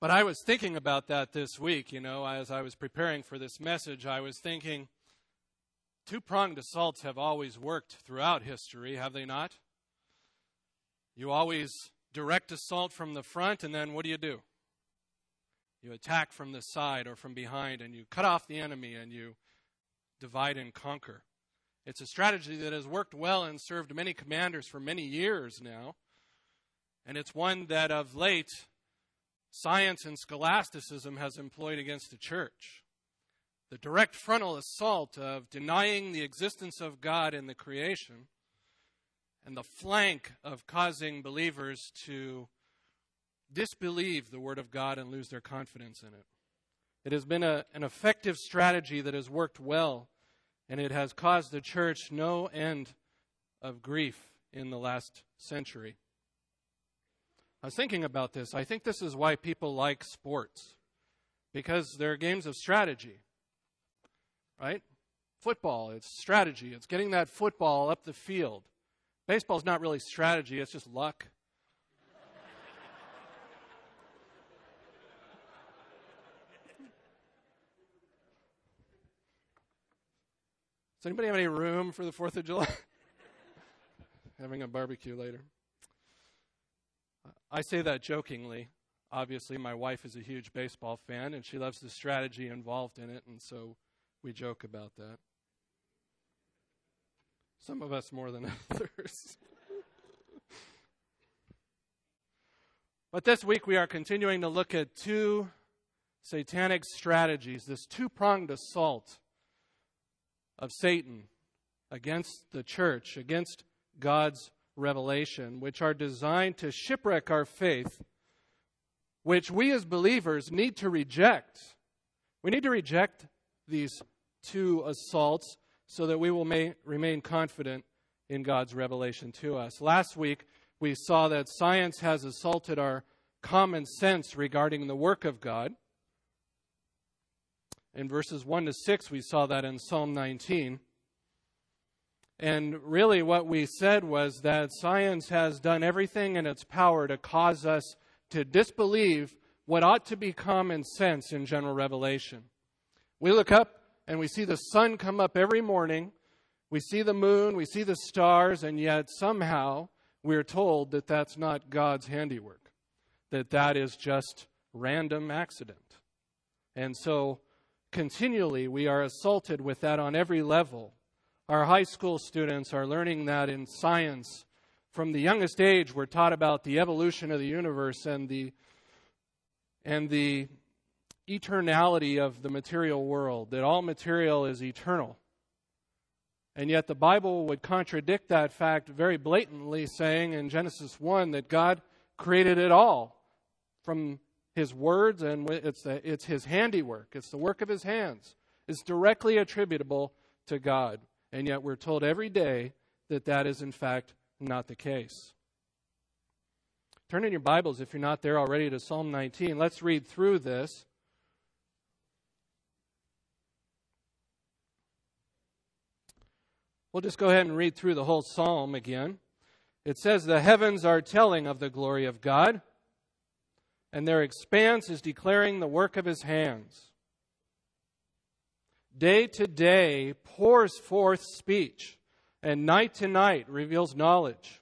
But I was thinking about that this week, you know, as I was preparing for this message, I was thinking two pronged assaults have always worked throughout history, have they not? You always direct assault from the front, and then what do you do? You attack from the side or from behind, and you cut off the enemy and you divide and conquer. It's a strategy that has worked well and served many commanders for many years now. And it's one that of late science and scholasticism has employed against the church. The direct frontal assault of denying the existence of God in the creation, and the flank of causing believers to disbelieve the Word of God and lose their confidence in it. It has been a, an effective strategy that has worked well, and it has caused the church no end of grief in the last century. I was thinking about this. I think this is why people like sports, because they're games of strategy, right? Football, it's strategy. It's getting that football up the field. Baseball's not really strategy, it's just luck. Does anybody have any room for the 4th of July? Having a barbecue later. I say that jokingly. Obviously, my wife is a huge baseball fan and she loves the strategy involved in it, and so we joke about that. Some of us more than others. but this week we are continuing to look at two satanic strategies, this two pronged assault of Satan against the church, against God's revelation, which are designed to shipwreck our faith, which we as believers need to reject. We need to reject these two assaults so that we will may, remain confident in God's revelation to us. Last week, we saw that science has assaulted our common sense regarding the work of God. In verses 1 to 6, we saw that in Psalm 19. And really, what we said was that science has done everything in its power to cause us to disbelieve what ought to be common sense in general revelation. We look up and we see the sun come up every morning, we see the moon, we see the stars, and yet somehow we're told that that's not God's handiwork, that that is just random accident. And so continually we are assaulted with that on every level our high school students are learning that in science. From the youngest age, we're taught about the evolution of the universe and the, and the eternality of the material world, that all material is eternal. And yet the Bible would contradict that fact very blatantly, saying in Genesis 1 that God created it all from his words and it's, the, it's his handiwork, it's the work of his hands. It's directly attributable to God. And yet we're told every day that that is, in fact, not the case. Turn in your Bibles, if you're not there already, to Psalm 19. Let's read through this. We'll just go ahead and read through the whole psalm again. It says, The heavens are telling of the glory of God, and their expanse is declaring the work of his hands day to day pours forth speech, and night to night reveals knowledge.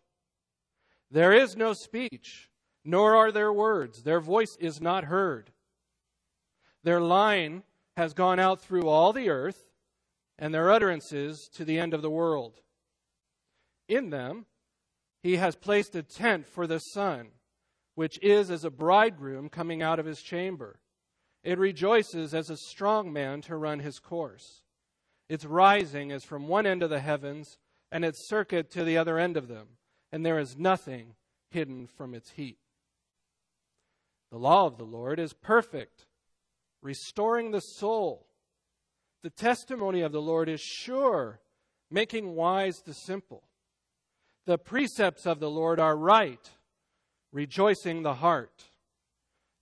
There is no speech, nor are there words. Their voice is not heard. Their line has gone out through all the earth, and their utterances to the end of the world. In them, he has placed a tent for the sun, which is as a bridegroom coming out of his chamber. It rejoices as a strong man to run his course. Its rising is from one end of the heavens, and its circuit to the other end of them, and there is nothing hidden from its heat. The law of the Lord is perfect, restoring the soul. The testimony of the Lord is sure, making wise the simple. The precepts of the Lord are right, rejoicing the heart.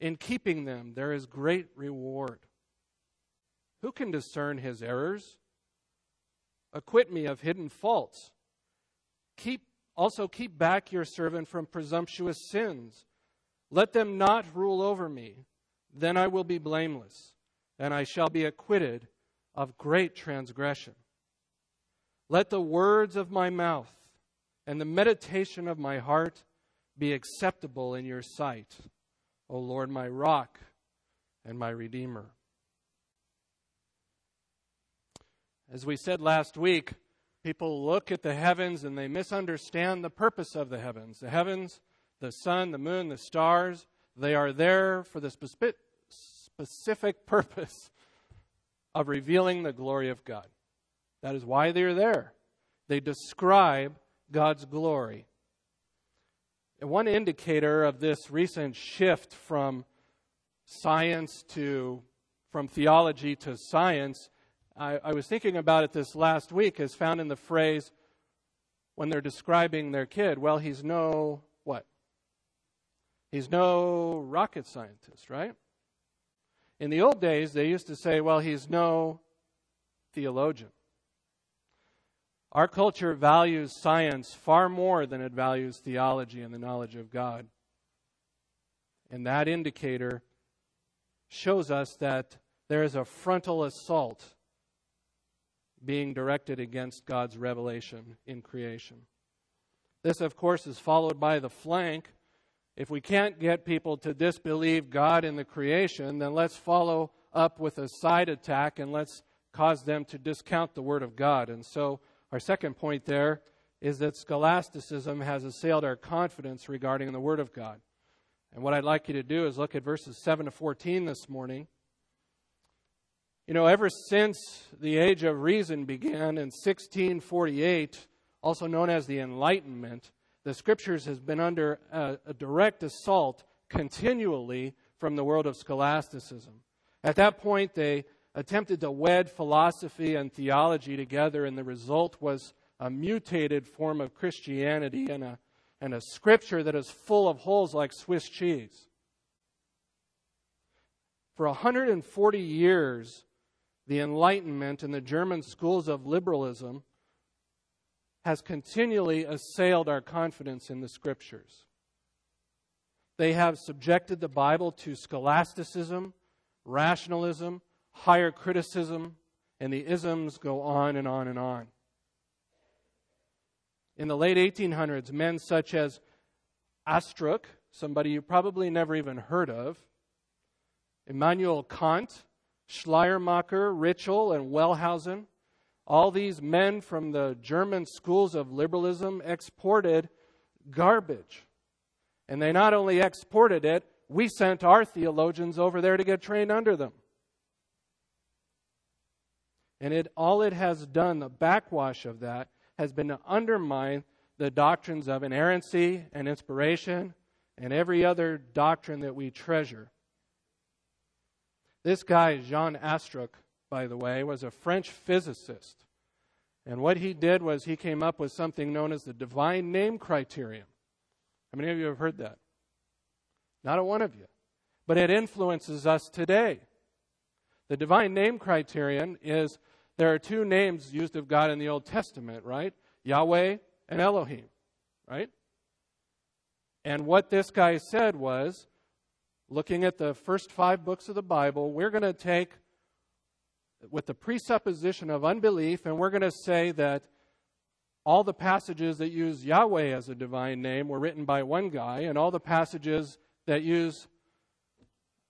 In keeping them, there is great reward. Who can discern his errors? Acquit me of hidden faults. Keep, also keep back your servant from presumptuous sins. Let them not rule over me. Then I will be blameless, and I shall be acquitted of great transgression. Let the words of my mouth and the meditation of my heart be acceptable in your sight, O Lord, my rock and my redeemer. As we said last week, people look at the heavens and they misunderstand the purpose of the heavens. The heavens, the sun, the moon, the stars, they are there for the specific purpose of revealing the glory of God. That is why they're there. They describe God's glory. One indicator of this recent shift from science to, from theology to science, I, I was thinking about it this last week, is found in the phrase when they're describing their kid, well, he's no, what? He's no rocket scientist, right? In the old days, they used to say, well, he's no theologian. Our culture values science far more than it values theology and the knowledge of God. And that indicator shows us that there is a frontal assault being directed against God's revelation in creation. This, of course, is followed by the flank. If we can't get people to disbelieve God in the creation, then let's follow up with a side attack and let's cause them to discount the Word of God. And so our second point there is that scholasticism has assailed our confidence regarding the Word of God. And what I'd like you to do is look at verses 7 to 14 this morning. You know, ever since the age of reason began in 1648, also known as the Enlightenment, the Scriptures has been under a, a direct assault continually from the world of scholasticism. At that point, they attempted to wed philosophy and theology together, and the result was a mutated form of Christianity and a, and a scripture that is full of holes like Swiss cheese. For 140 years, the Enlightenment and the German schools of liberalism has continually assailed our confidence in the scriptures. They have subjected the Bible to scholasticism, rationalism, higher criticism, and the isms go on and on and on. In the late 1800s, men such as Astruc, somebody you probably never even heard of, Immanuel Kant, Schleiermacher, Ritschl, and Wellhausen, all these men from the German schools of liberalism exported garbage. And they not only exported it, we sent our theologians over there to get trained under them. And it, all it has done, the backwash of that, has been to undermine the doctrines of inerrancy and inspiration and every other doctrine that we treasure. This guy, Jean Astruc, by the way, was a French physicist. And what he did was he came up with something known as the divine name criterion. How many of you have heard that? Not a one of you. But it influences us today. The divine name criterion is there are two names used of God in the Old Testament, right? Yahweh and Elohim, right? And what this guy said was looking at the first five books of the Bible, we're going to take with the presupposition of unbelief, and we're going to say that all the passages that use Yahweh as a divine name were written by one guy, and all the passages that use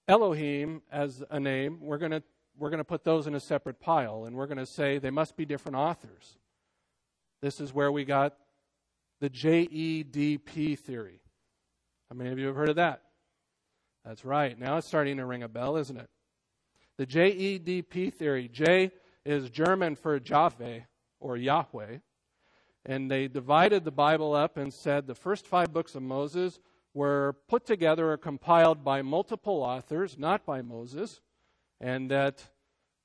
Elohim as a name, we're going to we're going to put those in a separate pile and we're going to say they must be different authors. This is where we got the JEDP theory. How many of you have heard of that? That's right. Now it's starting to ring a bell, isn't it? The JEDP theory. J is German for Jahwe or Yahweh. And they divided the Bible up and said the first five books of Moses were put together or compiled by multiple authors, not by Moses. And that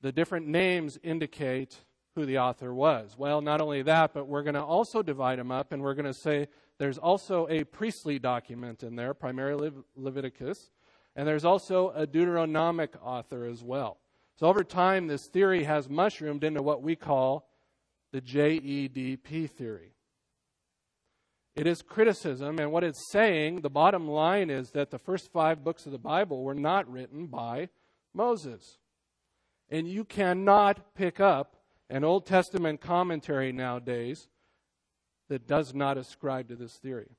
the different names indicate who the author was. Well, not only that, but we're going to also divide them up, and we're going to say there's also a priestly document in there, primarily Leviticus, and there's also a Deuteronomic author as well. So over time, this theory has mushroomed into what we call the JEDP theory. It is criticism, and what it's saying, the bottom line is that the first five books of the Bible were not written by Moses. And you cannot pick up an Old Testament commentary nowadays that does not ascribe to this theory.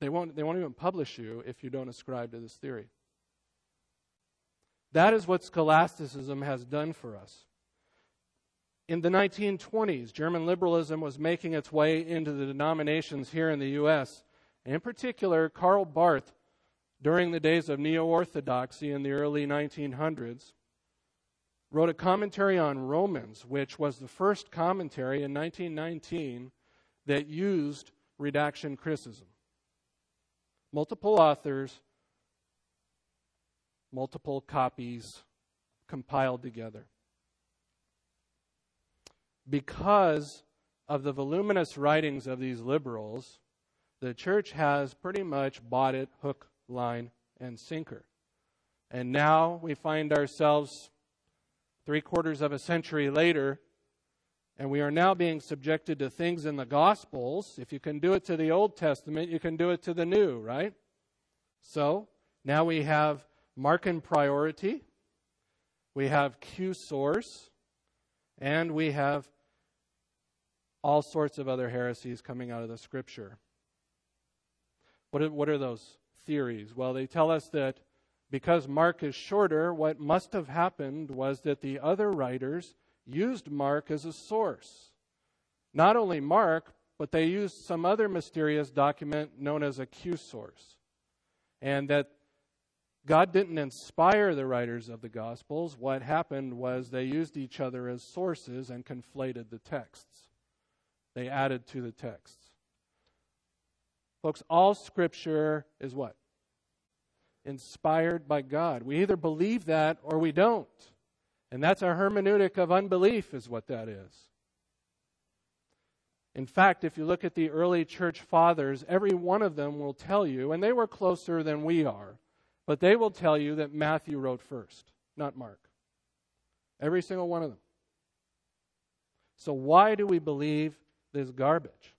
They won't, they won't even publish you if you don't ascribe to this theory. That is what scholasticism has done for us. In the 1920s, German liberalism was making its way into the denominations here in the U.S. In particular, Karl Barth, during the days of neo orthodoxy in the early 1900s, wrote a commentary on Romans, which was the first commentary in 1919 that used redaction criticism. Multiple authors, multiple copies compiled together because of the voluminous writings of these liberals, the church has pretty much bought it hook, line, and sinker. And now we find ourselves three quarters of a century later, and we are now being subjected to things in the Gospels. If you can do it to the Old Testament, you can do it to the New, right? So now we have Markan priority, we have Q source, and we have all sorts of other heresies coming out of the scripture. What are, what are those theories? Well, they tell us that because Mark is shorter, what must have happened was that the other writers used Mark as a source. Not only Mark, but they used some other mysterious document known as a Q source. And that God didn't inspire the writers of the Gospels. What happened was they used each other as sources and conflated the texts. They added to the texts. Folks, all Scripture is what? Inspired by God. We either believe that or we don't. And that's a hermeneutic of unbelief, is what that is. In fact, if you look at the early church fathers, every one of them will tell you, and they were closer than we are, but they will tell you that Matthew wrote first, not Mark. Every single one of them. So, why do we believe this garbage?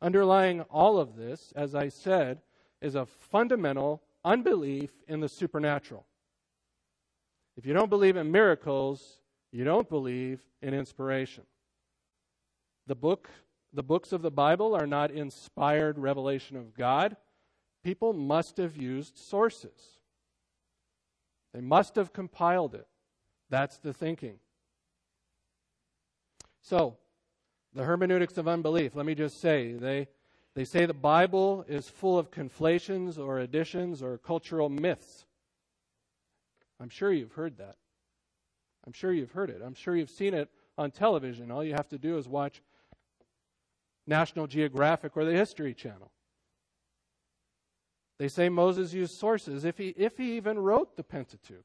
Underlying all of this, as I said, is a fundamental unbelief in the supernatural. If you don't believe in miracles, you don't believe in inspiration. The book the books of the Bible are not inspired revelation of God people must have used sources. They must have compiled it. That's the thinking. So, the hermeneutics of unbelief, let me just say, they, they say the Bible is full of conflations or additions or cultural myths. I'm sure you've heard that. I'm sure you've heard it. I'm sure you've seen it on television. All you have to do is watch National Geographic or the History Channel. They say Moses used sources if he, if he even wrote the Pentateuch.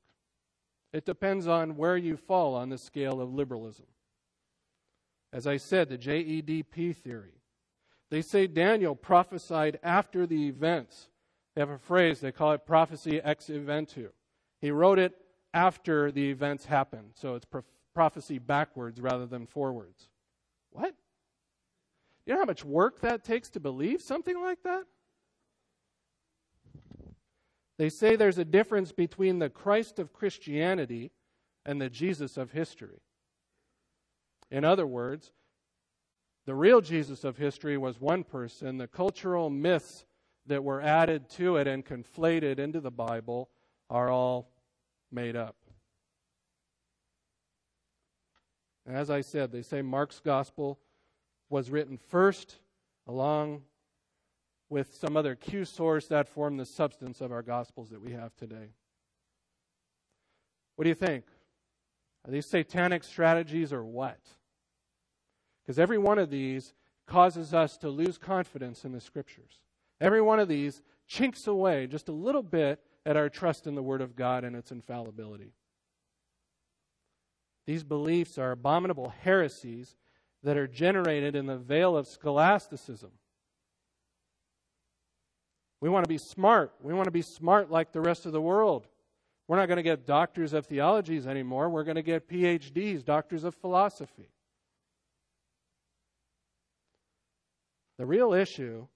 It depends on where you fall on the scale of liberalism. As I said, the JEDP theory. They say Daniel prophesied after the events. They have a phrase, they call it prophecy ex eventu. He wrote it after the events happened, so it's pro- prophecy backwards rather than forwards. What? You know how much work that takes to believe something like that? They say there's a difference between the Christ of Christianity and the Jesus of history. In other words, the real Jesus of history was one person. The cultural myths that were added to it and conflated into the Bible are all made up. As I said, they say Mark's gospel was written first along with some other Q source that formed the substance of our gospels that we have today. What do you think? Are these satanic strategies or what? Because every one of these causes us to lose confidence in the scriptures. Every one of these chinks away just a little bit at our trust in the Word of God and its infallibility. These beliefs are abominable heresies that are generated in the veil of scholasticism. We want to be smart. We want to be smart like the rest of the world. We're not going to get doctors of theologies anymore. We're going to get PhDs, doctors of philosophy. The real issue,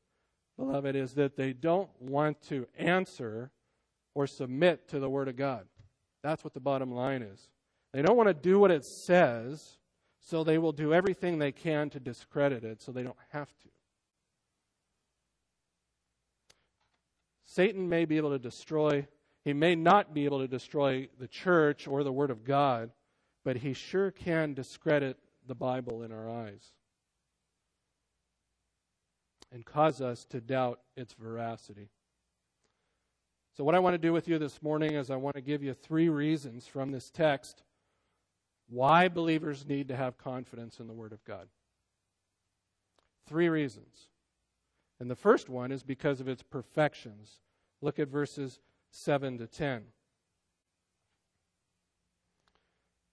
beloved, is that they don't want to answer or submit to the Word of God. That's what the bottom line is. They don't want to do what it says, so they will do everything they can to discredit it so they don't have to. Satan may be able to destroy, he may not be able to destroy the church or the Word of God, but he sure can discredit the Bible in our eyes and cause us to doubt its veracity. So, what I want to do with you this morning is I want to give you three reasons from this text why believers need to have confidence in the Word of God. Three reasons. And the first one is because of its perfections. Look at verses 7 to 10.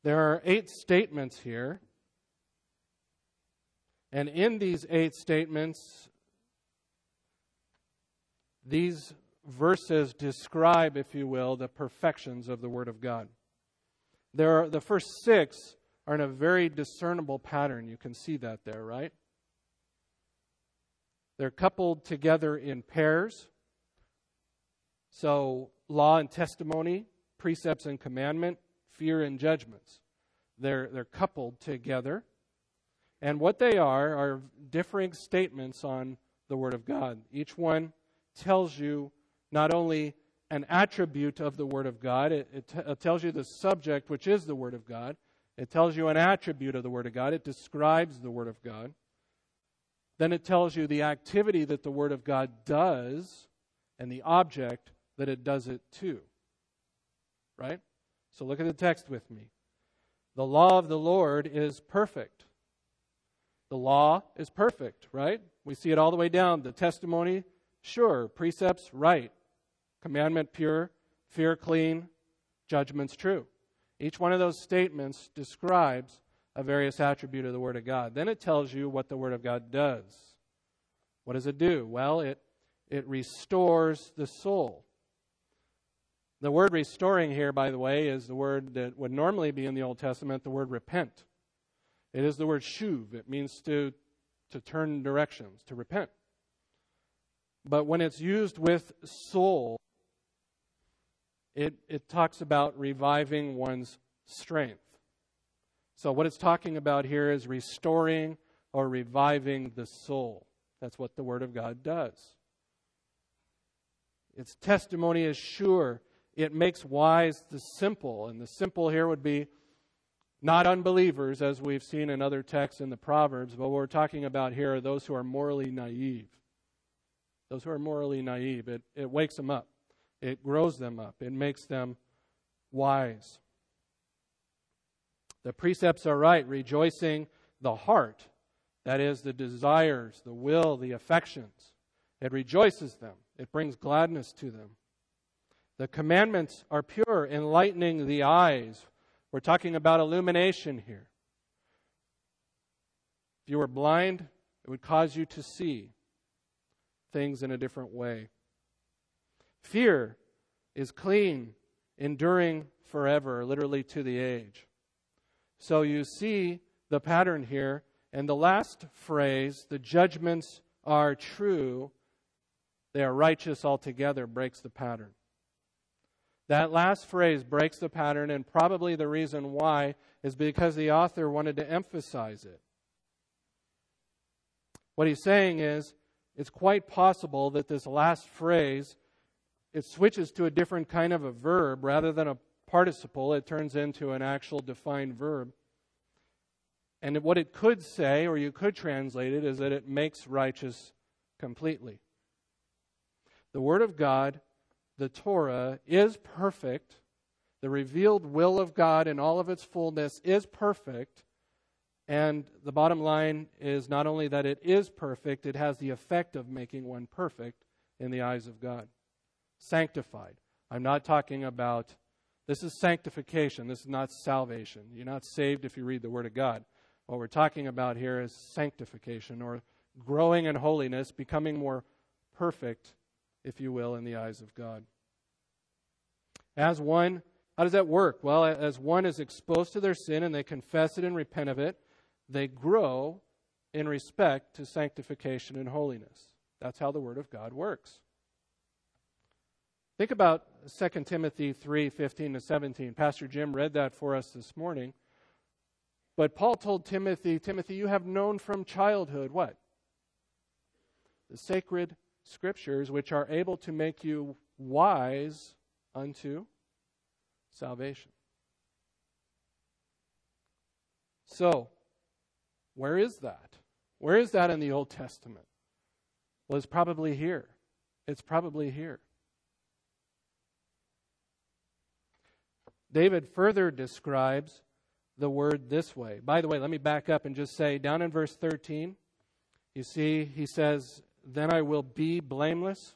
There are eight statements here. And in these eight statements, these verses describe, if you will, the perfections of the Word of God. There are, the first six are in a very discernible pattern. You can see that there, right? They're coupled together in pairs. So, law and testimony, precepts and commandment, fear and judgments. They're, they're coupled together. And what they are are differing statements on the Word of God. Each one tells you not only an attribute of the Word of God, it, it, t- it tells you the subject, which is the Word of God. It tells you an attribute of the Word of God. It describes the Word of God. Then it tells you the activity that the Word of God does and the object that it does it to. Right? So look at the text with me. The law of the Lord is perfect. The law is perfect, right? We see it all the way down. The testimony, Sure, precepts right, commandment pure, fear clean, judgments true. Each one of those statements describes a various attribute of the Word of God. Then it tells you what the Word of God does. What does it do? Well, it, it restores the soul. The word restoring here, by the way, is the word that would normally be in the Old Testament, the word repent. It is the word shuv. It means to, to turn directions, to repent. But when it's used with soul, it, it talks about reviving one's strength. So, what it's talking about here is restoring or reviving the soul. That's what the Word of God does. Its testimony is sure. It makes wise the simple. And the simple here would be not unbelievers, as we've seen in other texts in the Proverbs, but what we're talking about here are those who are morally naive those who are morally naive. It, it wakes them up, it grows them up, it makes them wise. The precepts are right, rejoicing the heart, that is, the desires, the will, the affections. It rejoices them, it brings gladness to them. The commandments are pure, enlightening the eyes. We're talking about illumination here. If you were blind, it would cause you to see things in a different way. Fear is clean, enduring forever, literally to the age. So you see the pattern here. And the last phrase, the judgments are true, they are righteous altogether, breaks the pattern. That last phrase breaks the pattern, and probably the reason why is because the author wanted to emphasize it. What he's saying is it's quite possible that this last phrase it switches to a different kind of a verb rather than a participle. It turns into an actual defined verb. And what it could say or you could translate it is that it makes righteous completely. The word of god the torah is perfect. The revealed will of god in all of its fullness is perfect and the bottom line is not only that it is perfect, it has the effect of making one perfect in the eyes of God. Sanctified, I'm not talking about, this is sanctification. This is not salvation. You're not saved if you read the Word of God. What we're talking about here is sanctification or growing in holiness, becoming more perfect, if you will, in the eyes of God. As one, how does that work? Well, as one is exposed to their sin and they confess it and repent of it, they grow in respect to sanctification and holiness. That's how the Word of God works. Think about 2 Timothy 3 15 to 17. Pastor Jim read that for us this morning. But Paul told Timothy, Timothy, you have known from childhood what? The sacred scriptures, which are able to make you wise unto salvation. So, where is that? Where is that in the Old Testament? Well, it's probably here. It's probably here. David further describes the word this way. By the way, let me back up and just say down in verse 13, you see, he says, Then I will be blameless.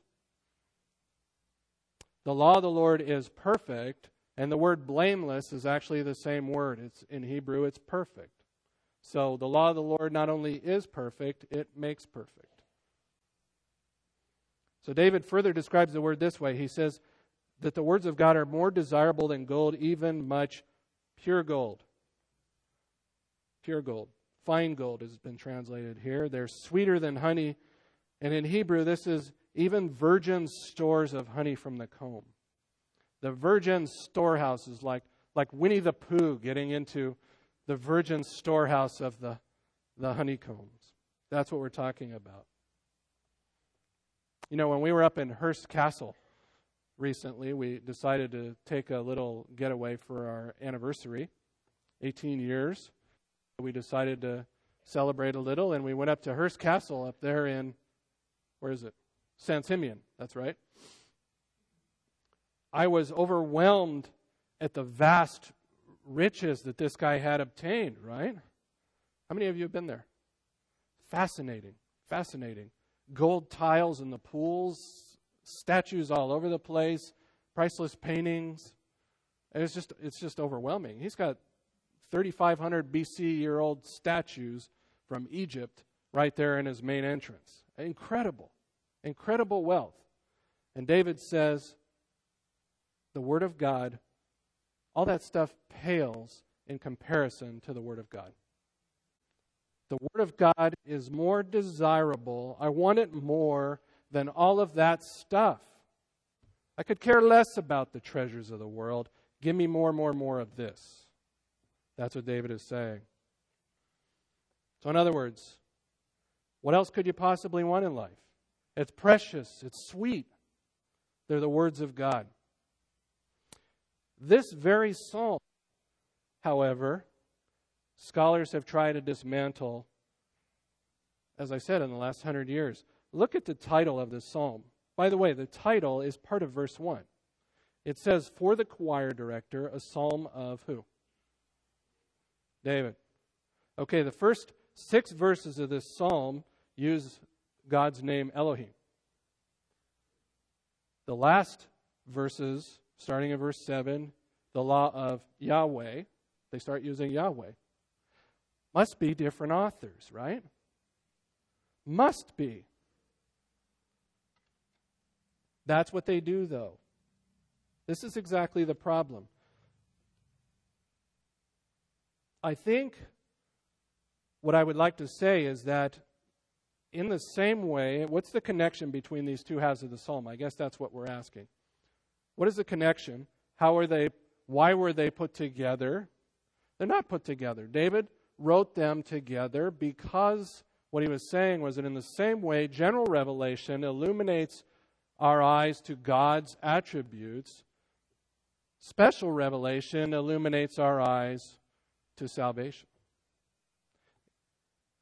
The law of the Lord is perfect, and the word blameless is actually the same word. It's in Hebrew, it's perfect. So the law of the Lord not only is perfect, it makes perfect. So David further describes the word this way. He says that the words of God are more desirable than gold, even much pure gold. Pure gold. Fine gold has been translated here. They're sweeter than honey. And in Hebrew, this is even virgin stores of honey from the comb. The virgin storehouses, like, like Winnie the Pooh getting into the virgin storehouse of the, the honeycombs. That's what we're talking about. You know, when we were up in Hearst Castle recently, we decided to take a little getaway for our anniversary 18 years. We decided to celebrate a little, and we went up to Hearst Castle up there in, where is it? San Simeon, that's right. I was overwhelmed at the vast riches that this guy had obtained, right? How many of you have been there? Fascinating, fascinating. Gold tiles in the pools, statues all over the place, priceless paintings. It's just it's just overwhelming. He's got 3500 BC year old statues from Egypt right there in his main entrance. Incredible. Incredible wealth. And David says the word of God all that stuff pales in comparison to the Word of God. The Word of God is more desirable. I want it more than all of that stuff. I could care less about the treasures of the world. Give me more, more, more of this. That's what David is saying. So, in other words, what else could you possibly want in life? It's precious, it's sweet. They're the words of God. This very psalm, however, scholars have tried to dismantle, as I said, in the last hundred years. Look at the title of this psalm. By the way, the title is part of verse 1. It says, For the choir director, a psalm of who? David. Okay, the first six verses of this psalm use God's name Elohim. The last verses starting in verse 7, the law of Yahweh, they start using Yahweh. Must be different authors, right? Must be. That's what they do, though. This is exactly the problem. I think what I would like to say is that in the same way, what's the connection between these two halves of the psalm? I guess that's what we're asking. What is the connection? How are they why were they put together? They're not put together. David wrote them together because what he was saying was that in the same way, general revelation illuminates our eyes to God's attributes, special revelation illuminates our eyes to salvation.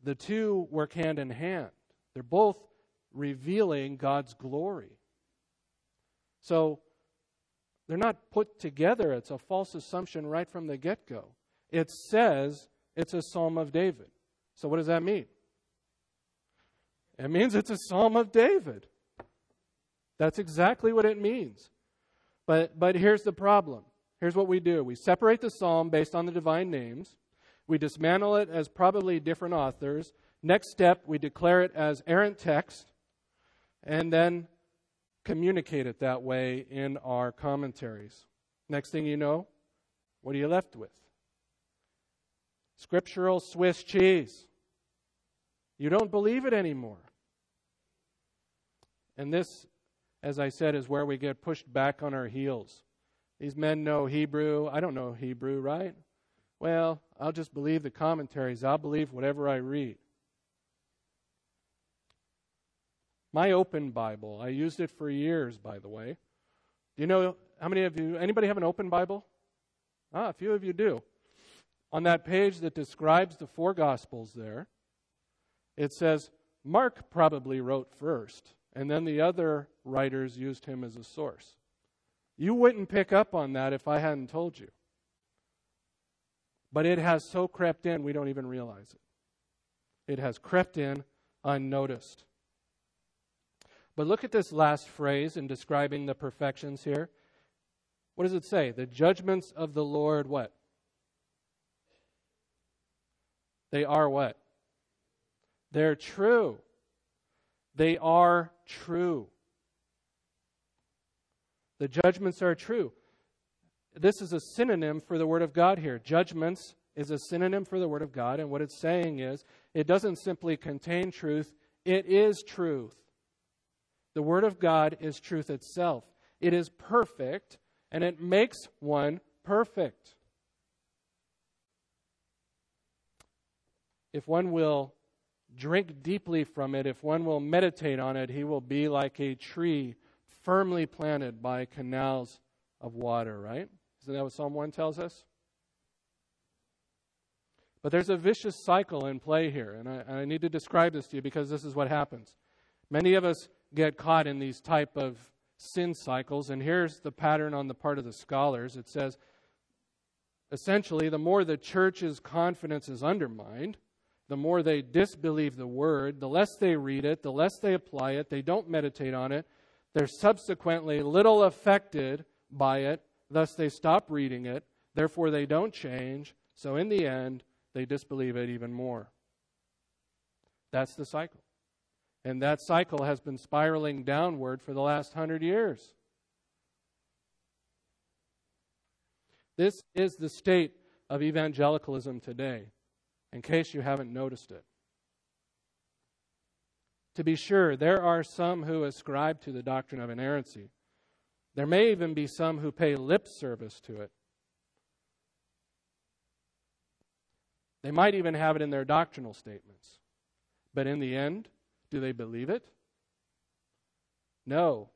The two work hand in hand, they're both revealing God's glory. So, they're not put together. It's a false assumption right from the get go. It says it's a psalm of David. So, what does that mean? It means it's a psalm of David. That's exactly what it means. But, but here's the problem. Here's what we do we separate the psalm based on the divine names, we dismantle it as probably different authors. Next step, we declare it as errant text, and then communicate it that way in our commentaries. Next thing you know, what are you left with? Scriptural Swiss cheese. You don't believe it anymore. And this, as I said, is where we get pushed back on our heels. These men know Hebrew. I don't know Hebrew, right? Well, I'll just believe the commentaries. I'll believe whatever I read. My open Bible, I used it for years, by the way. Do you know how many of you, anybody have an open Bible? Ah, a few of you do. On that page that describes the four Gospels there, it says Mark probably wrote first, and then the other writers used him as a source. You wouldn't pick up on that if I hadn't told you. But it has so crept in, we don't even realize it. It has crept in unnoticed. But look at this last phrase in describing the perfections here. What does it say? The judgments of the Lord, what? They are what? They're true. They are true. The judgments are true. This is a synonym for the Word of God here. Judgments is a synonym for the Word of God, and what it's saying is it doesn't simply contain truth, it is truth. The Word of God is truth itself. It is perfect, and it makes one perfect. If one will drink deeply from it, if one will meditate on it, he will be like a tree firmly planted by canals of water, right? Isn't that what Psalm 1 tells us? But there's a vicious cycle in play here, and I, I, need to describe this to you because this is what happens. Many of us get caught in these type of sin cycles, and here's the pattern on the part of the scholars. It says, essentially, the more the church's confidence is undermined, the more they disbelieve the word, the less they read it, the less they apply it, they don't meditate on it, they're subsequently little affected by it, thus they stop reading it, therefore they don't change, so in the end, they disbelieve it even more. That's the cycle. And that cycle has been spiraling downward for the last hundred years. This is the state of evangelicalism today, in case you haven't noticed it. To be sure, there are some who ascribe to the doctrine of inerrancy. There may even be some who pay lip service to it. They might even have it in their doctrinal statements. But in the end, do they believe it? No,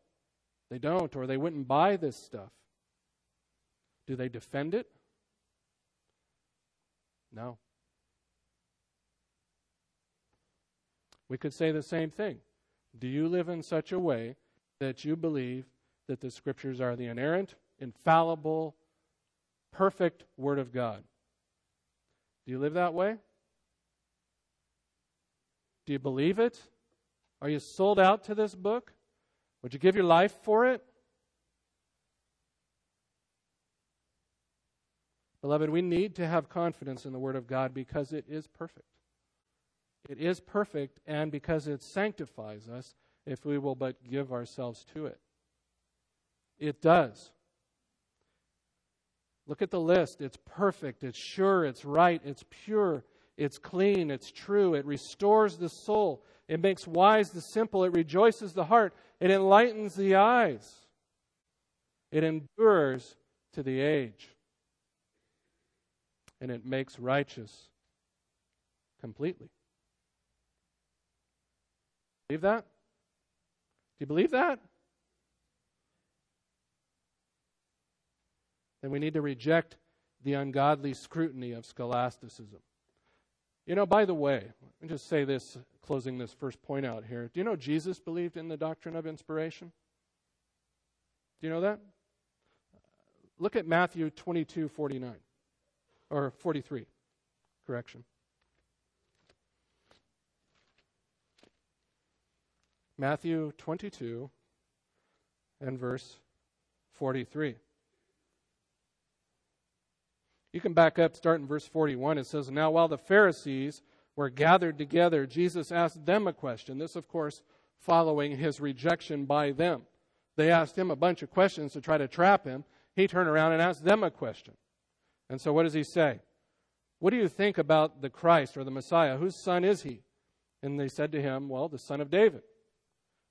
they don't, or they wouldn't buy this stuff. Do they defend it? No. We could say the same thing. Do you live in such a way that you believe that the Scriptures are the inerrant, infallible, perfect Word of God? Do you live that way? Do you believe it? Are you sold out to this book? Would you give your life for it? Beloved, we need to have confidence in the Word of God because it is perfect. It is perfect, and because it sanctifies us if we will but give ourselves to it. It does. Look at the list. It's perfect, it's sure, it's right, it's pure, it's clean, it's true, it restores the soul, it makes wise the simple, it rejoices the heart, it enlightens the eyes, it endures to the age, and it makes righteous completely. Believe that? Do you believe that? Then we need to reject the ungodly scrutiny of scholasticism. You know, by the way, let me just say this, closing this first point out here. Do you know Jesus believed in the doctrine of inspiration? Do you know that? Look at Matthew 22 49, or 43, correction. Matthew 22 and verse 43. You can back up, start in verse 41. It says, Now while the Pharisees were gathered together, Jesus asked them a question. This, of course, following his rejection by them. They asked him a bunch of questions to try to trap him. He turned around and asked them a question. And so, what does he say? What do you think about the Christ or the Messiah? Whose son is he? And they said to him, Well, the son of David.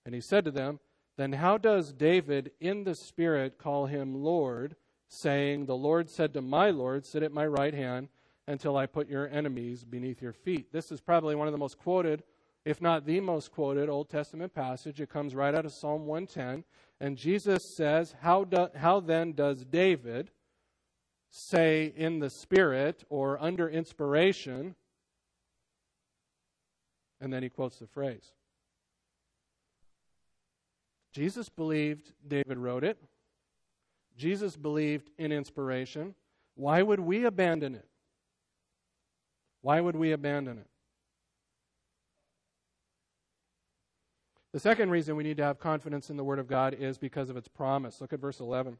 And he said to them, Then how does David in the Spirit call him Lord? Saying, The Lord said to my Lord, Sit at my right hand until I put your enemies beneath your feet. This is probably one of the most quoted, if not the most quoted, Old Testament passage. It comes right out of Psalm 110. And Jesus says, How, do, how then does David say in the Spirit or under inspiration? And then he quotes the phrase. Jesus believed David wrote it. Jesus believed in inspiration. Why would we abandon it? Why would we abandon it? The second reason we need to have confidence in the Word of God is because of its promise. Look at verse 11.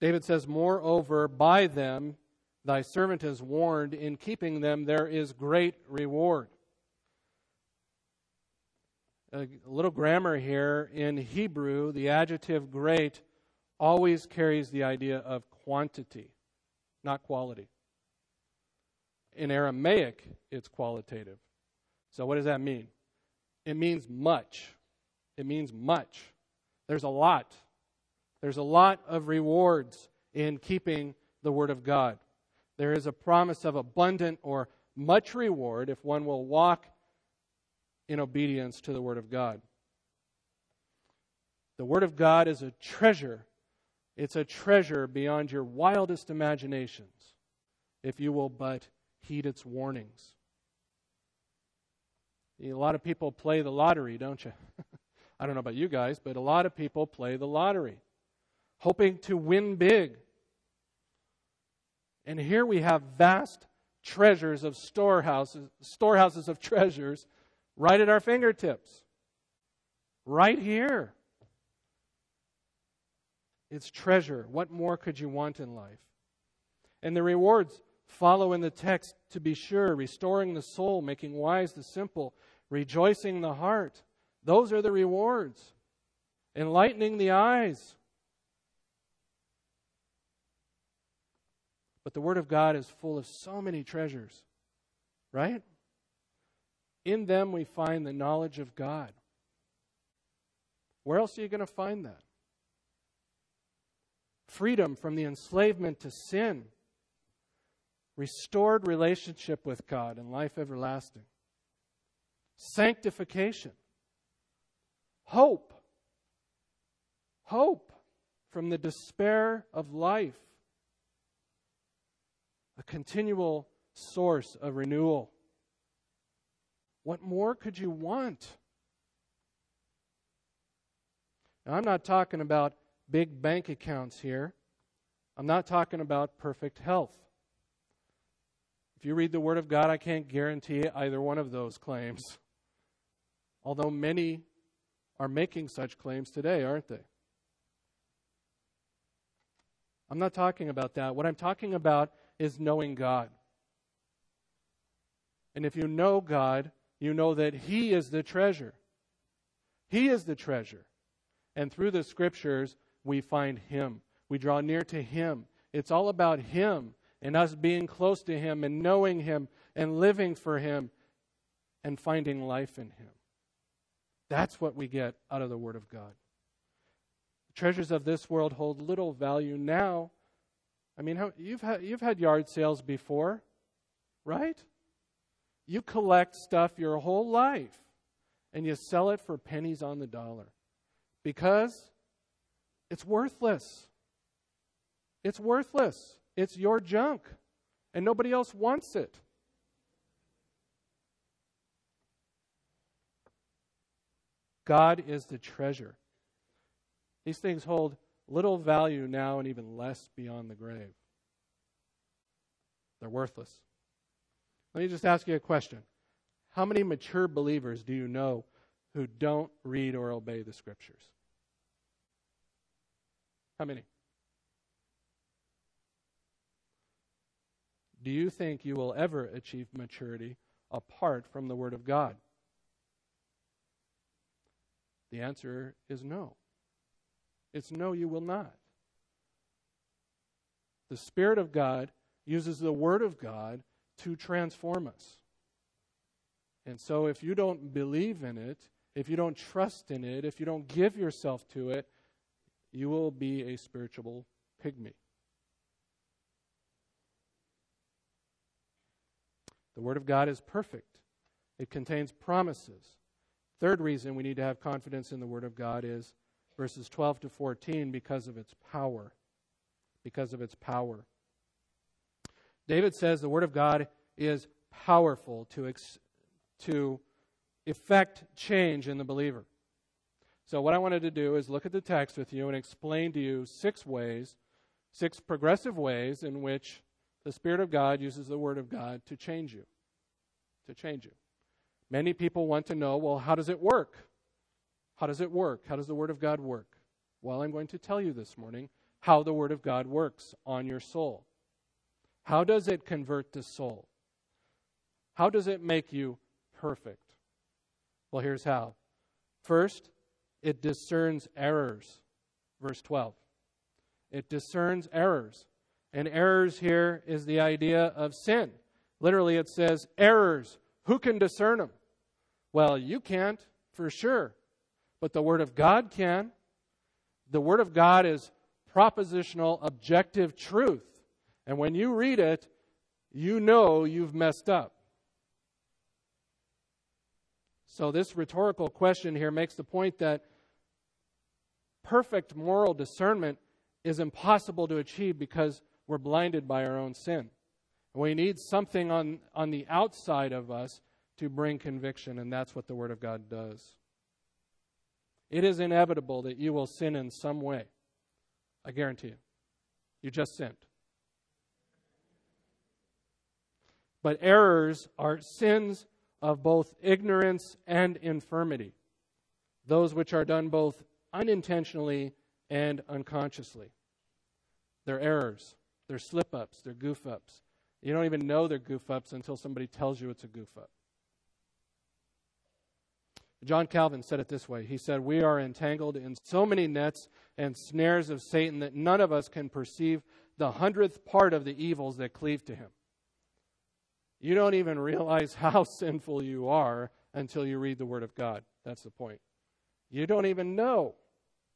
David says, Moreover, by them thy servant is warned, in keeping them there is great reward a little grammar here. In Hebrew, the adjective great always carries the idea of quantity, not quality. In Aramaic, it's qualitative. So, what does that mean? It means much. It means much. There's a lot. There's a lot of rewards in keeping the Word of God. There is a promise of abundant or much reward if one will walk in obedience to the Word of God. The Word of God is a treasure. It's a treasure beyond your wildest imaginations if you will but heed its warnings. A lot of people play the lottery, don't you? I don't know about you guys, but a lot of people play the lottery, hoping to win big. And here we have vast treasures of storehouses, storehouses of treasures right at our fingertips, right here. It's treasure. What more could you want in life? And the rewards follow in the text to be sure restoring the soul, making wise the simple, rejoicing the heart. Those are the rewards. Enlightening the eyes. But the Word of God is full of so many treasures, right? In them we find the knowledge of God. Where else are you going to find that? Freedom from the enslavement to sin, restored relationship with God and life everlasting, sanctification, hope, hope from the despair of life, a continual source of renewal. What more could you want? Now, I'm not talking about big bank accounts here. I'm not talking about perfect health. If you read the Word of God, I can't guarantee either one of those claims. Although many are making such claims today, aren't they? I'm not talking about that. What I'm talking about is knowing God. And if you know God, you know that He is the treasure. He is the treasure. And through the scriptures, we find Him. We draw near to Him. It's all about Him and us being close to Him and knowing Him and living for Him and finding life in Him. That's what we get out of the Word of God. The treasures of this world hold little value now. I mean, how, you've, had, you've had yard sales before, right? You collect stuff your whole life and you sell it for pennies on the dollar because it's worthless. It's worthless. It's your junk and nobody else wants it. God is the treasure. These things hold little value now and even less beyond the grave. They're worthless. Let me just ask you a question. How many mature believers do you know who don't read or obey the scriptures? How many? Do you think you will ever achieve maturity apart from the Word of God? The answer is no. It's no, you will not. The Spirit of God uses the Word of God to transform us. And so, if you don't believe in it, if you don't trust in it, if you don't give yourself to it, you will be a spiritual pygmy. The Word of God is perfect, it contains promises. Third reason we need to have confidence in the Word of God is verses 12 to 14 because of its power. Because of its power. David says the Word of God is powerful to, ex- to effect change in the believer. So, what I wanted to do is look at the text with you and explain to you six ways, six progressive ways in which the Spirit of God uses the Word of God to change you. To change you. Many people want to know well, how does it work? How does it work? How does the Word of God work? Well, I'm going to tell you this morning how the Word of God works on your soul. How does it convert the soul? How does it make you perfect? Well, here's how. First, it discerns errors. Verse 12. It discerns errors. And errors here is the idea of sin. Literally, it says errors. Who can discern them? Well, you can't, for sure. But the Word of God can. The Word of God is propositional, objective truth. And when you read it, you know you've messed up. So, this rhetorical question here makes the point that perfect moral discernment is impossible to achieve because we're blinded by our own sin. We need something on, on the outside of us to bring conviction, and that's what the Word of God does. It is inevitable that you will sin in some way. I guarantee you. You just sinned. But errors are sins of both ignorance and infirmity, those which are done both unintentionally and unconsciously. They're errors, they're slip ups, they're goof ups. You don't even know they're goof ups until somebody tells you it's a goof up. John Calvin said it this way He said, We are entangled in so many nets and snares of Satan that none of us can perceive the hundredth part of the evils that cleave to him. You don't even realize how sinful you are until you read the Word of God. That's the point. You don't even know.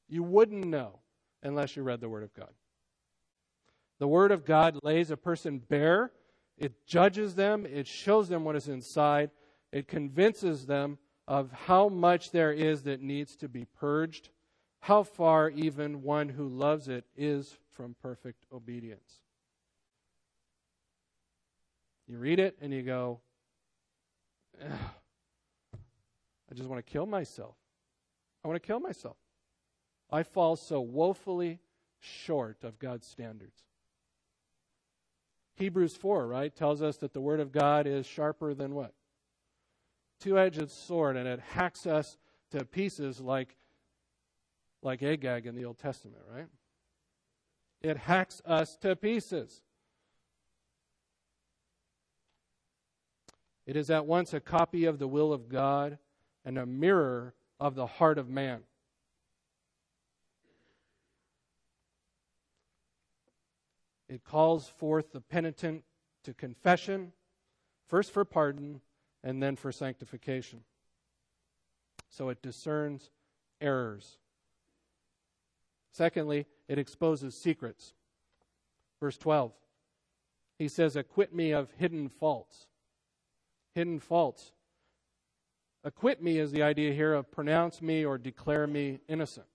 You wouldn't know unless you read the Word of God. The Word of God lays a person bare, it judges them, it shows them what is inside, it convinces them of how much there is that needs to be purged, how far even one who loves it is from perfect obedience. You read it and you go, I just want to kill myself. I want to kill myself. I fall so woefully short of God's standards. Hebrews 4, right, tells us that the Word of God is sharper than what? Two edged sword, and it hacks us to pieces like, like Agag in the Old Testament, right? It hacks us to pieces. It is at once a copy of the will of God and a mirror of the heart of man. It calls forth the penitent to confession, first for pardon, and then for sanctification. So it discerns errors. Secondly, it exposes secrets. Verse 12. He says, Acquit me of hidden faults hidden faults. Acquit me is the idea here of pronounce me or declare me innocent.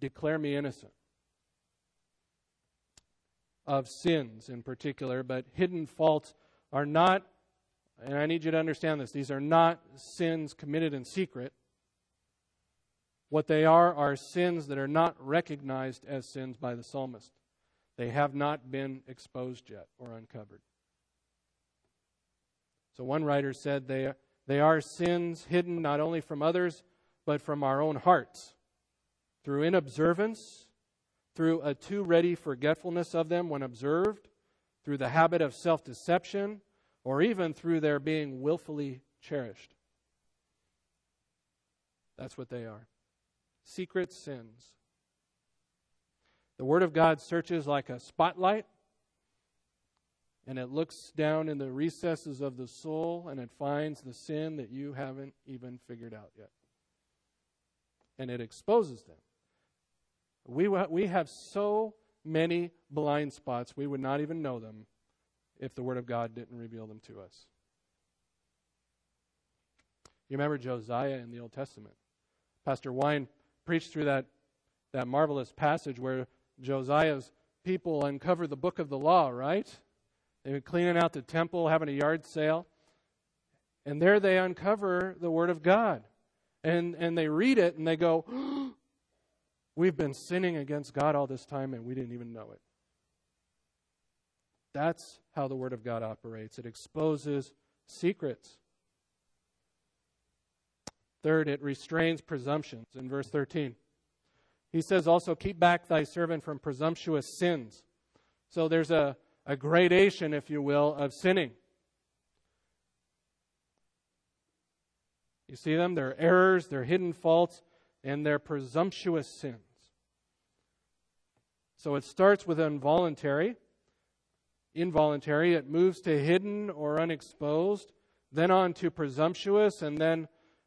Declare me innocent of sins in particular, but hidden faults are not, and I need you to understand this, these are not sins committed in secret. What they are are sins that are not recognized as sins by the psalmist. They have not been exposed yet or uncovered. So one writer said they, they are sins hidden not only from others, but from our own hearts through inobservance, through a too ready forgetfulness of them when observed, through the habit of self deception, or even through their being willfully cherished. That's what they are secret sins. The Word of God searches like a spotlight, and it looks down in the recesses of the soul and it finds the sin that you haven't even figured out yet. And it exposes them. We, we have so many blind spots, we would not even know them if the Word of God didn't reveal them to us. You remember Josiah in the Old Testament? Pastor Wine preached through that, that marvelous passage where Josiah's people uncovered the book of the law, right? They were cleaning out the temple, having a yard sale. And there they uncover the Word of God. And, and they read it and they go, We've been sinning against God all this time and we didn't even know it. That's how the Word of God operates. It exposes secrets. Third, it restrains presumptions in verse 13. He says also, Keep back thy servant from presumptuous sins. So there's a, a gradation, if you will, of sinning. You see them? They're errors, they're hidden faults, and they're presumptuous sins. So it starts with involuntary. Involuntary, it moves to hidden or unexposed, then on to presumptuous, and then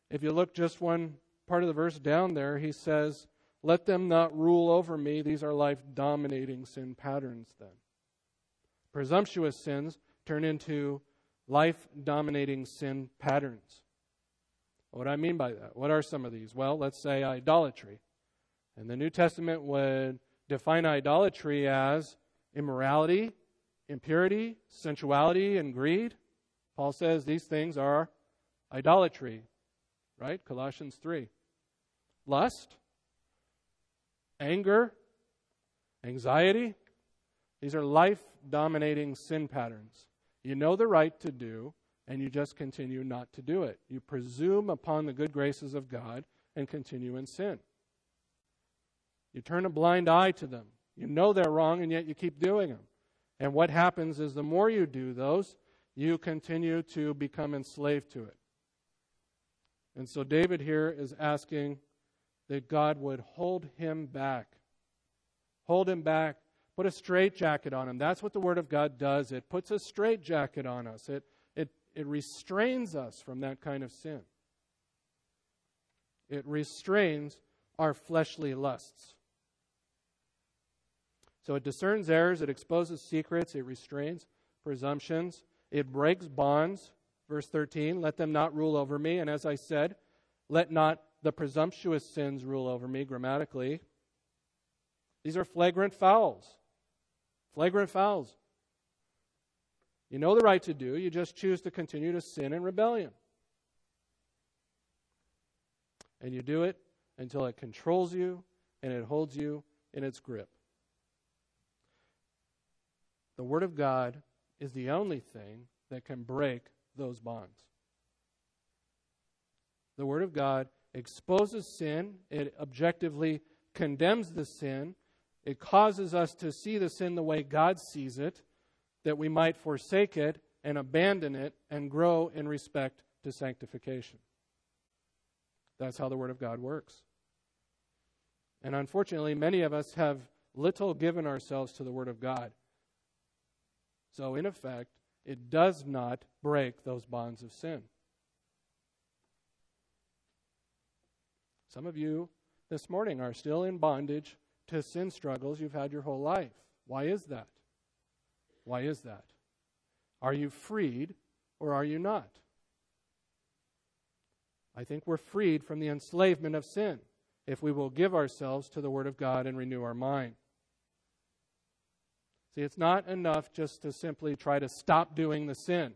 if you look just one part of the verse down there, he says, Let them not rule over me. These are life dominating sin patterns, then. Presumptuous sins turn into life dominating sin patterns. What do I mean by that? What are some of these? Well, let's say idolatry. And the New Testament would define idolatry as immorality, impurity, sensuality, and greed. Paul says these things are idolatry, right? Colossians 3. Lust, anger, anxiety. These are life dominating sin patterns. You know the right to do, and you just continue not to do it. You presume upon the good graces of God and continue in sin. You turn a blind eye to them. You know they're wrong, and yet you keep doing them. And what happens is the more you do those, you continue to become enslaved to it. And so David here is asking that God would hold him back. Hold him back. Put a straitjacket on him. That's what the Word of God does. It puts a straitjacket on us. It, it, it restrains us from that kind of sin. It restrains our fleshly lusts. So it discerns errors, it exposes secrets, it restrains presumptions, it breaks bonds. Verse 13, let them not rule over me. And as I said, let not the presumptuous sins rule over me grammatically. These are flagrant fouls. Flagrant fouls. You know the right to do, you just choose to continue to sin in rebellion. And you do it until it controls you and it holds you in its grip. The Word of God is the only thing that can break those bonds. The Word of God exposes sin, it objectively condemns the sin, it causes us to see the sin the way God sees it, that we might forsake it and abandon it and grow in respect to sanctification. That's how the Word of God works. And unfortunately, many of us have little given ourselves to the Word of God. So, in effect, it does not break those bonds of sin. Some of you this morning are still in bondage to sin struggles you've had your whole life. Why is that? Why is that? Are you freed or are you not? I think we're freed from the enslavement of sin if we will give ourselves to the Word of God and renew our mind. See, it's not enough just to simply try to stop doing the sin.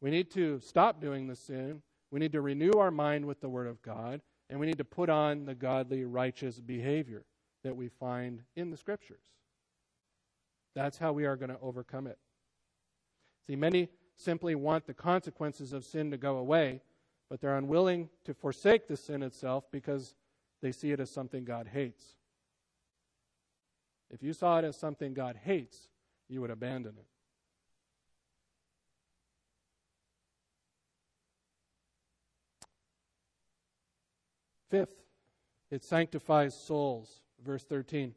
We need to stop doing the sin. We need to renew our mind with the Word of God, and we need to put on the godly, righteous behavior that we find in the Scriptures. That's how we are going to overcome it. See, many simply want the consequences of sin to go away, but they're unwilling to forsake the sin itself because they see it as something God hates. If you saw it as something God hates, you would abandon it. Fifth, it sanctifies souls. Verse 13.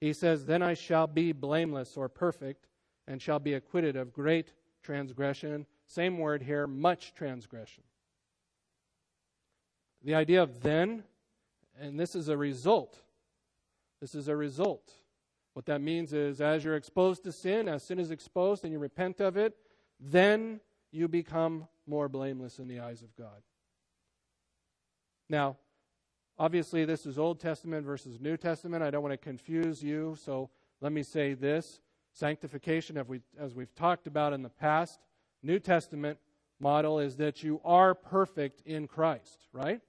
He says, Then I shall be blameless or perfect, and shall be acquitted of great transgression. Same word here, much transgression. The idea of then, and this is a result. This is a result. What that means is, as you're exposed to sin, as sin is exposed and you repent of it, then you become more blameless in the eyes of God. Now, obviously, this is Old Testament versus New Testament. I don't want to confuse you, so let me say this. Sanctification, as, we, as we've talked about in the past, New Testament model is that you are perfect in Christ, right?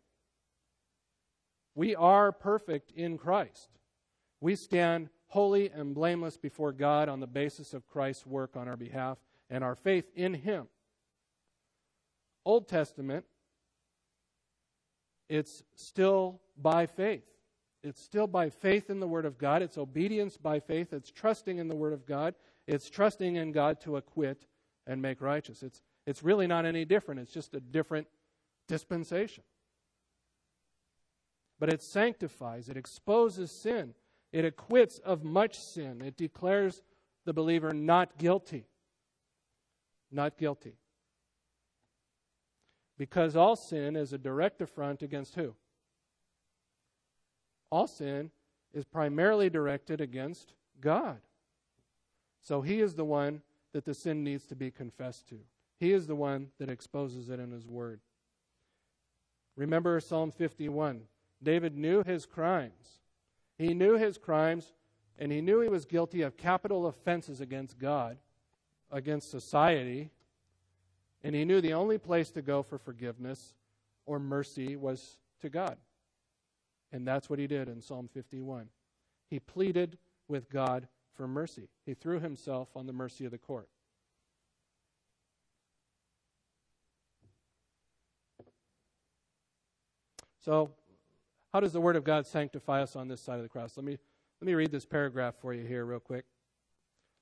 We are perfect in Christ. We stand holy and blameless before God on the basis of Christ's work on our behalf and our faith in Him. Old Testament, it's still by faith. It's still by faith in the Word of God. It's obedience by faith. It's trusting in the Word of God. It's trusting in God to acquit and make righteous. It's, it's really not any different. It's just a different dispensation. But it sanctifies, it exposes sin, it acquits of much sin. It declares the believer not guilty. Not guilty. Because all sin is a direct affront against who? All sin is primarily directed against God. So he is the one that the sin needs to be confessed to. He is the one that exposes it in his word. Remember Psalm 51. David knew his crimes. He knew his crimes, and he knew he was guilty of capital offenses against God, against society, and he knew the only place to go for forgiveness or mercy was to God. And that's what he did in Psalm 51. He pleaded with God for mercy, he threw himself on the mercy of the court. So, how does the Word of God sanctify us on this side of the cross? Let me, let me read this paragraph for you here, real quick.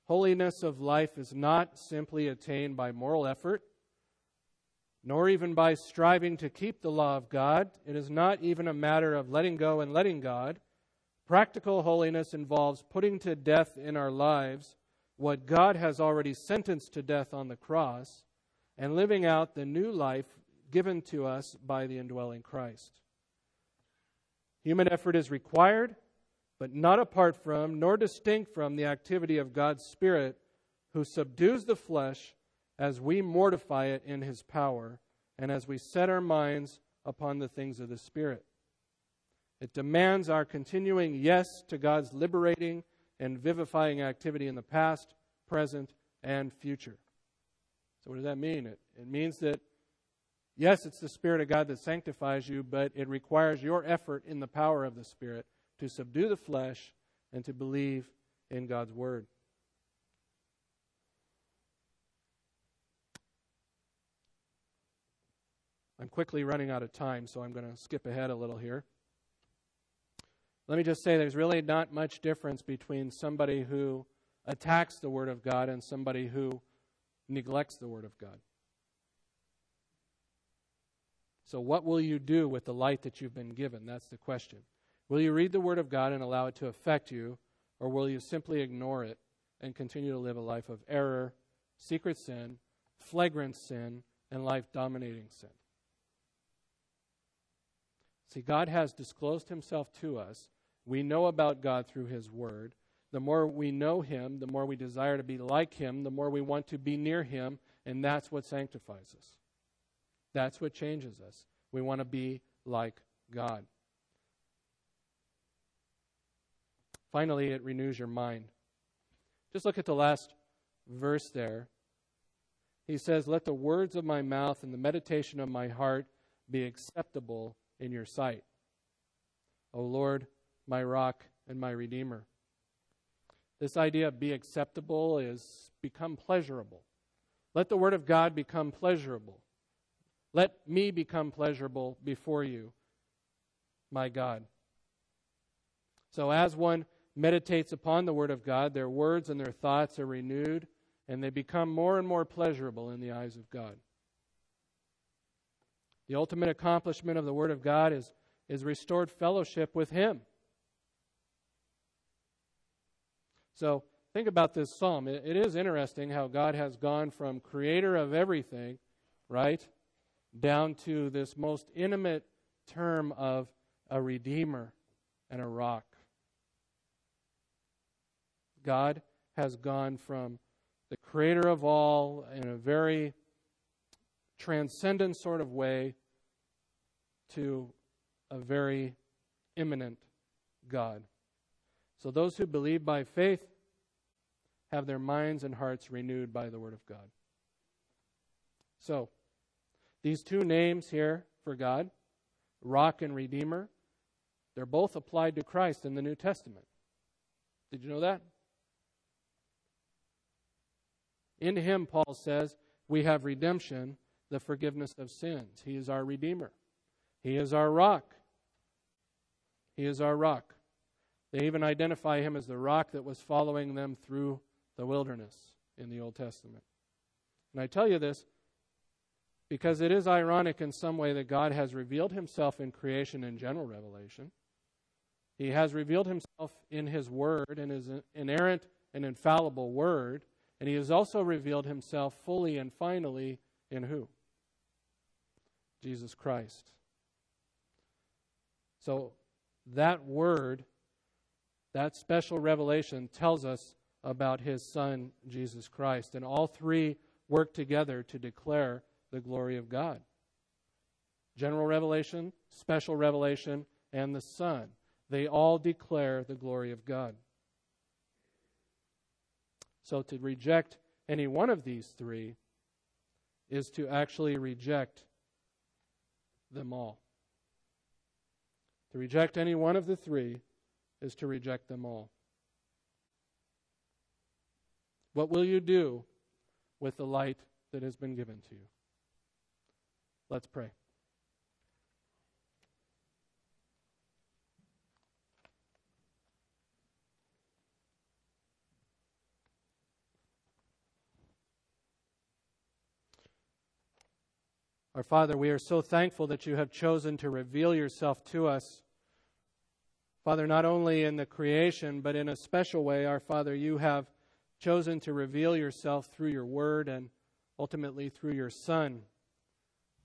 Holiness of life is not simply attained by moral effort, nor even by striving to keep the law of God. It is not even a matter of letting go and letting God. Practical holiness involves putting to death in our lives what God has already sentenced to death on the cross and living out the new life given to us by the indwelling Christ. Human effort is required, but not apart from, nor distinct from, the activity of God's Spirit, who subdues the flesh as we mortify it in His power and as we set our minds upon the things of the Spirit. It demands our continuing yes to God's liberating and vivifying activity in the past, present, and future. So, what does that mean? It, it means that Yes, it's the Spirit of God that sanctifies you, but it requires your effort in the power of the Spirit to subdue the flesh and to believe in God's Word. I'm quickly running out of time, so I'm going to skip ahead a little here. Let me just say there's really not much difference between somebody who attacks the Word of God and somebody who neglects the Word of God. So, what will you do with the light that you've been given? That's the question. Will you read the Word of God and allow it to affect you, or will you simply ignore it and continue to live a life of error, secret sin, flagrant sin, and life dominating sin? See, God has disclosed Himself to us. We know about God through His Word. The more we know Him, the more we desire to be like Him, the more we want to be near Him, and that's what sanctifies us. That's what changes us. We want to be like God. Finally, it renews your mind. Just look at the last verse there. He says, Let the words of my mouth and the meditation of my heart be acceptable in your sight. O Lord, my rock and my redeemer. This idea of be acceptable is become pleasurable. Let the word of God become pleasurable. Let me become pleasurable before you, my God. So, as one meditates upon the Word of God, their words and their thoughts are renewed, and they become more and more pleasurable in the eyes of God. The ultimate accomplishment of the Word of God is, is restored fellowship with Him. So think about this psalm. It, it is interesting how God has gone from creator of everything, right, down to this most intimate term of a redeemer and a rock. God has gone from the creator of all in a very transcendent sort of way to a very immanent God. So those who believe by faith have their minds and hearts renewed by the Word of God. So, these two names here for God, Rock and Redeemer, they're both applied to Christ in the New Testament. Did you know that? In Him, Paul says, we have redemption, the forgiveness of sins. He is our Redeemer, He is our rock. He is our rock. They even identify him as the rock that was following them through the wilderness in the Old Testament. And I tell you this because it is ironic in some way that God has revealed himself in creation and general revelation. He has revealed himself in his word, in his inerrant and infallible word, and he has also revealed himself fully and finally in who? Jesus Christ. So that word, that special revelation tells us about his son, Jesus Christ. And all three work together to declare the glory of God general revelation, special revelation, and the Son. They all declare the glory of God. So to reject any one of these three is to actually reject them all. To reject any one of the three is to reject them all. What will you do with the light that has been given to you? Let's pray. Our Father, we are so thankful that you have chosen to reveal yourself to us. Father, not only in the creation, but in a special way, our Father, you have chosen to reveal yourself through your word and ultimately through your Son.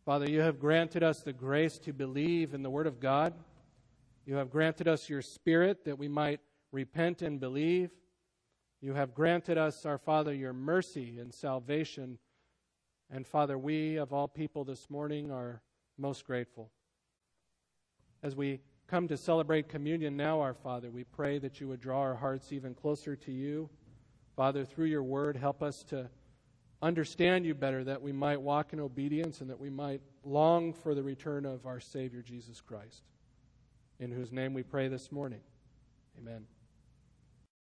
Father, you have granted us the grace to believe in the Word of God. You have granted us your Spirit that we might repent and believe. You have granted us, our Father, your mercy and salvation. And Father, we of all people this morning are most grateful. As we come to celebrate communion now, our Father, we pray that you would draw our hearts even closer to you. Father, through your word, help us to understand you better, that we might walk in obedience and that we might long for the return of our Savior, Jesus Christ, in whose name we pray this morning. Amen.